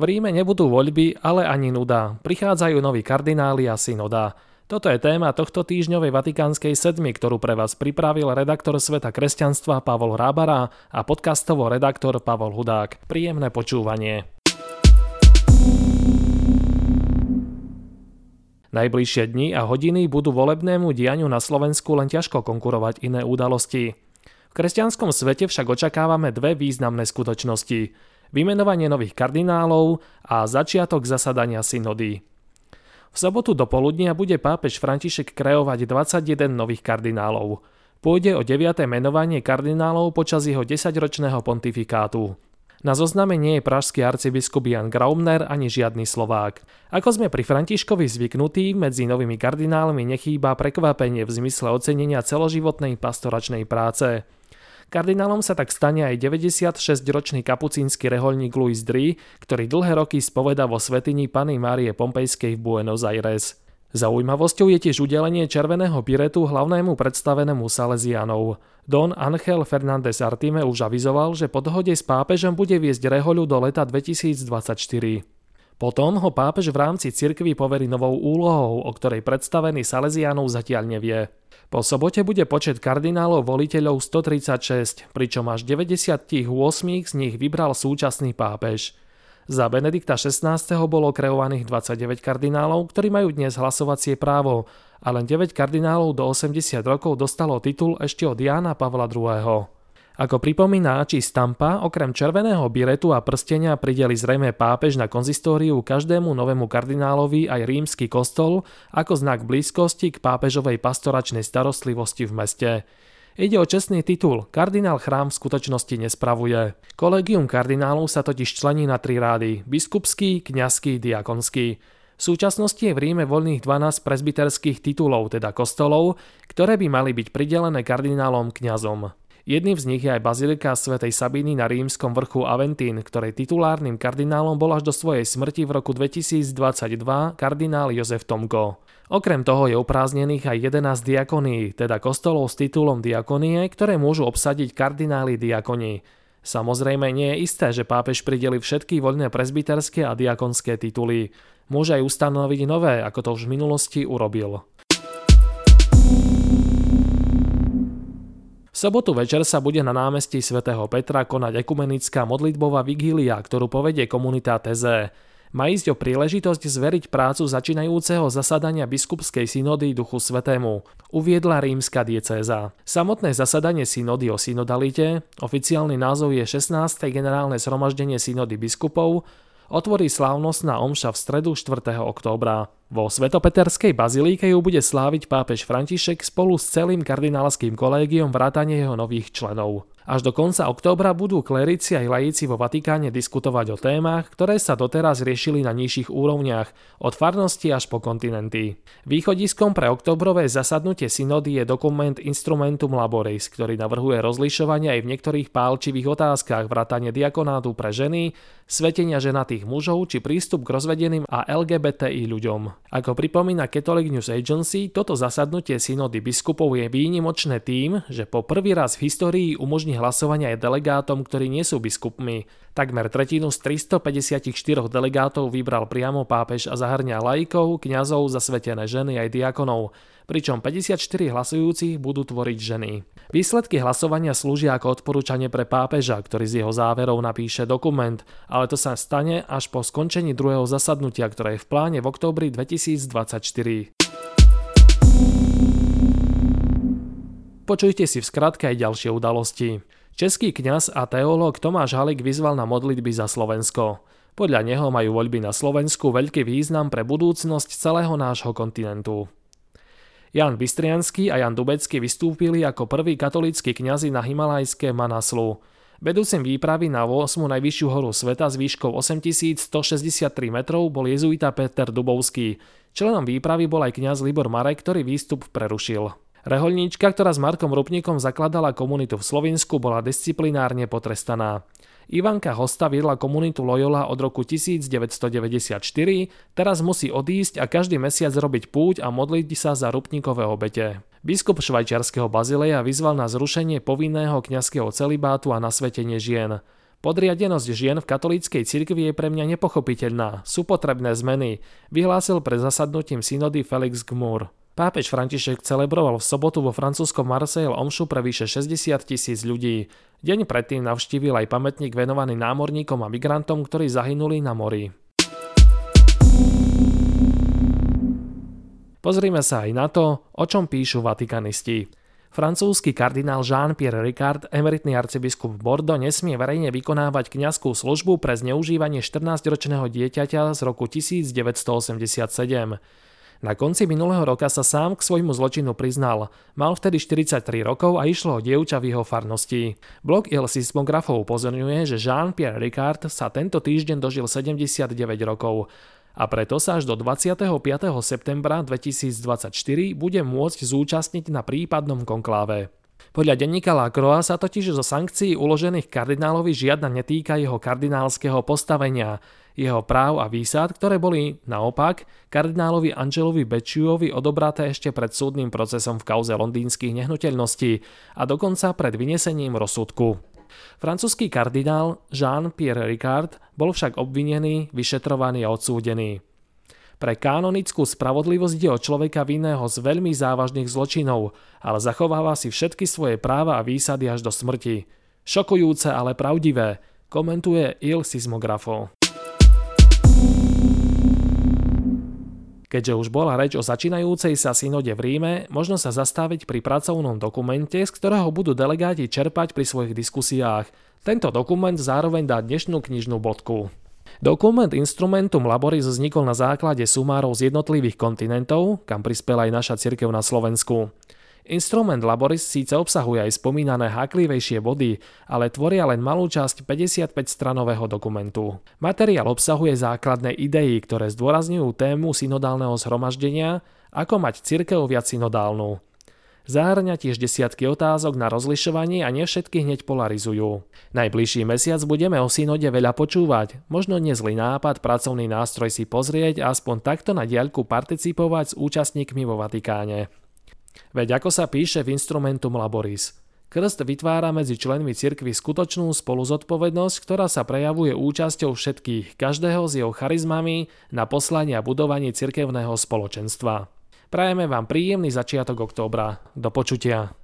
V Ríme nebudú voľby, ale ani nuda. Prichádzajú noví kardináli a synoda. Toto je téma tohto týždňovej Vatikánskej sedmi, ktorú pre vás pripravil redaktor Sveta kresťanstva Pavol Rábara a podcastovo redaktor Pavol Hudák. Príjemné počúvanie. Najbližšie dni a hodiny budú volebnému dianiu na Slovensku len ťažko konkurovať iné udalosti. V kresťanskom svete však očakávame dve významné skutočnosti. Vymenovanie nových kardinálov a začiatok zasadania synody. V sobotu do poludnia bude pápež František kreovať 21 nových kardinálov. Pôjde o 9. menovanie kardinálov počas jeho 10-ročného pontifikátu. Na zozname nie je pražský arcibiskup Jan Graumner ani žiadny Slovák. Ako sme pri Františkovi zvyknutí, medzi novými kardinálmi nechýba prekvapenie v zmysle ocenenia celoživotnej pastoračnej práce. Kardinálom sa tak stane aj 96-ročný kapucínsky reholník Louis Dry, ktorý dlhé roky spoveda vo svetini Pany Márie Pompejskej v Buenos Aires. Zaujímavosťou je tiež udelenie červeného piretu hlavnému predstavenému Salesianov. Don Angel Fernández Artime už avizoval, že po dohode s pápežom bude viesť rehoľu do leta 2024. Potom ho pápež v rámci cirkvy poverí novou úlohou, o ktorej predstavený Salesianov zatiaľ nevie. Po sobote bude počet kardinálov voliteľov 136, pričom až 98 z nich vybral súčasný pápež. Za Benedikta XVI. bolo kreovaných 29 kardinálov, ktorí majú dnes hlasovacie právo a len 9 kardinálov do 80 rokov dostalo titul ešte od Jána Pavla II. Ako pripomína či stampa, okrem červeného biretu a prstenia prideli zrejme pápež na konzistóriu každému novému kardinálovi aj rímsky kostol ako znak blízkosti k pápežovej pastoračnej starostlivosti v meste. Ide o čestný titul, kardinál chrám v skutočnosti nespravuje. Kolegium kardinálov sa totiž člení na tri rády, biskupský, kňazský, diakonský. V súčasnosti je v Ríme voľných 12 presbyterských titulov, teda kostolov, ktoré by mali byť pridelené kardinálom kňazom. Jedným z nich je aj bazilika svätej Sabíny na rímskom vrchu Aventín, ktorej titulárnym kardinálom bol až do svojej smrti v roku 2022 kardinál Jozef Tomko. Okrem toho je upráznených aj 11 diakoní, teda kostolov s titulom diakonie, ktoré môžu obsadiť kardináli diakoní. Samozrejme nie je isté, že pápež prideli všetky voľné presbyterské a diakonské tituly. Môže aj ustanoviť nové, ako to už v minulosti urobil. Sobotu večer sa bude na námestí svätého Petra konať ekumenická modlitbová vigília, ktorú povedie komunita Teze. Má ísť o príležitosť zveriť prácu začínajúceho zasadania biskupskej synody Duchu Svetému, uviedla rímska diecéza. Samotné zasadanie synody o synodalite, oficiálny názov je 16. generálne zhromaždenie synody biskupov, otvorí slávnostná omša v stredu 4. októbra. Vo Svetopeterskej bazilíke ju bude sláviť pápež František spolu s celým kardinálským kolégiom vrátane jeho nových členov. Až do konca októbra budú klerici aj lajíci vo Vatikáne diskutovať o témach, ktoré sa doteraz riešili na nižších úrovniach, od farnosti až po kontinenty. Východiskom pre oktobrové zasadnutie synody je dokument Instrumentum Laboris, ktorý navrhuje rozlišovanie aj v niektorých pálčivých otázkach vrátane diakonátu pre ženy, svetenia ženatých mužov či prístup k rozvedeným a LGBTI ľuďom. Ako pripomína Catholic News Agency, toto zasadnutie synody biskupov je výnimočné tým, že po prvý raz v histórii umožní hlasovania aj delegátom, ktorí nie sú biskupmi. Takmer tretinu z 354 delegátov vybral priamo pápež a zahrňa laikov, kňazov, zasvetené ženy aj diakonov, pričom 54 hlasujúcich budú tvoriť ženy. Výsledky hlasovania slúžia ako odporúčanie pre pápeža, ktorý z jeho záverov napíše dokument, ale to sa stane až po skončení druhého zasadnutia, ktoré je v pláne v októbri 2024. Počujte si v skratke aj ďalšie udalosti. Český kňaz a teológ Tomáš Halik vyzval na modlitby za Slovensko. Podľa neho majú voľby na Slovensku veľký význam pre budúcnosť celého nášho kontinentu. Jan Bystrianský a Jan Dubecký vystúpili ako prví katolícky kňazi na Himalajské Manaslu. Vedúcim výpravy na 8. najvyššiu horu sveta s výškou 8163 metrov bol jezuita Peter Dubovský. Členom výpravy bol aj kňaz Libor Marek, ktorý výstup prerušil. Reholníčka, ktorá s Markom Rupníkom zakladala komunitu v Slovensku, bola disciplinárne potrestaná. Ivanka Hosta viedla komunitu Loyola od roku 1994, teraz musí odísť a každý mesiac robiť púť a modliť sa za Rupníkové obete. Biskup švajčiarského Bazileja vyzval na zrušenie povinného kňazského celibátu a nasvetenie žien. Podriadenosť žien v katolíckej cirkvi je pre mňa nepochopiteľná. Sú potrebné zmeny, vyhlásil pred zasadnutím synody Felix Gmur. Pápež František celebroval v sobotu vo francúzskom Marseille omšu pre vyše 60 tisíc ľudí. Deň predtým navštívil aj pamätník venovaný námorníkom a migrantom, ktorí zahynuli na mori. Pozrime sa aj na to, o čom píšu vatikanisti. Francúzsky kardinál Jean-Pierre Ricard, emeritný arcibiskup Bordeaux, nesmie verejne vykonávať kňazskú službu pre zneužívanie 14-ročného dieťaťa z roku 1987. Na konci minulého roka sa sám k svojmu zločinu priznal. Mal vtedy 43 rokov a išlo o dievča v jeho farnosti. Blog Il Sismografov upozorňuje, že Jean-Pierre Ricard sa tento týždeň dožil 79 rokov a preto sa až do 25. septembra 2024 bude môcť zúčastniť na prípadnom konkláve. Podľa denníka La Croix sa totiž zo sankcií uložených kardinálovi žiadna netýka jeho kardinálskeho postavenia, jeho práv a výsad, ktoré boli, naopak, kardinálovi Angelovi Bečiuovi odobraté ešte pred súdnym procesom v kauze londýnskych nehnuteľností a dokonca pred vynesením rozsudku. Francúzsky kardinál Jean-Pierre Ricard bol však obvinený, vyšetrovaný a odsúdený. Pre kanonickú spravodlivosť ide o človeka vinného z veľmi závažných zločinov, ale zachováva si všetky svoje práva a výsady až do smrti. Šokujúce, ale pravdivé, komentuje Il Sismografo. Keďže už bola reč o začínajúcej sa synode v Ríme, možno sa zastaviť pri pracovnom dokumente, z ktorého budú delegáti čerpať pri svojich diskusiách. Tento dokument zároveň dá dnešnú knižnú bodku. Dokument Instrumentum Laboris vznikol na základe sumárov z jednotlivých kontinentov, kam prispela aj naša cirkev na Slovensku. Instrument Laboris síce obsahuje aj spomínané háklivejšie body, ale tvoria len malú časť 55-stranového dokumentu. Materiál obsahuje základné idei, ktoré zdôrazňujú tému synodálneho zhromaždenia, ako mať cirkev viac synodálnu. Zahrňa tiež desiatky otázok na rozlišovanie a nie všetky hneď polarizujú. Najbližší mesiac budeme o synode veľa počúvať, možno nezlý nápad pracovný nástroj si pozrieť a aspoň takto na diaľku participovať s účastníkmi vo Vatikáne. Veď ako sa píše v Instrumentum Laboris, Krst vytvára medzi členmi cirkvy skutočnú spoluzodpovednosť, ktorá sa prejavuje účasťou všetkých, každého s jeho charizmami na poslanie a budovanie cirkevného spoločenstva. Prajeme vám príjemný začiatok októbra. Do počutia.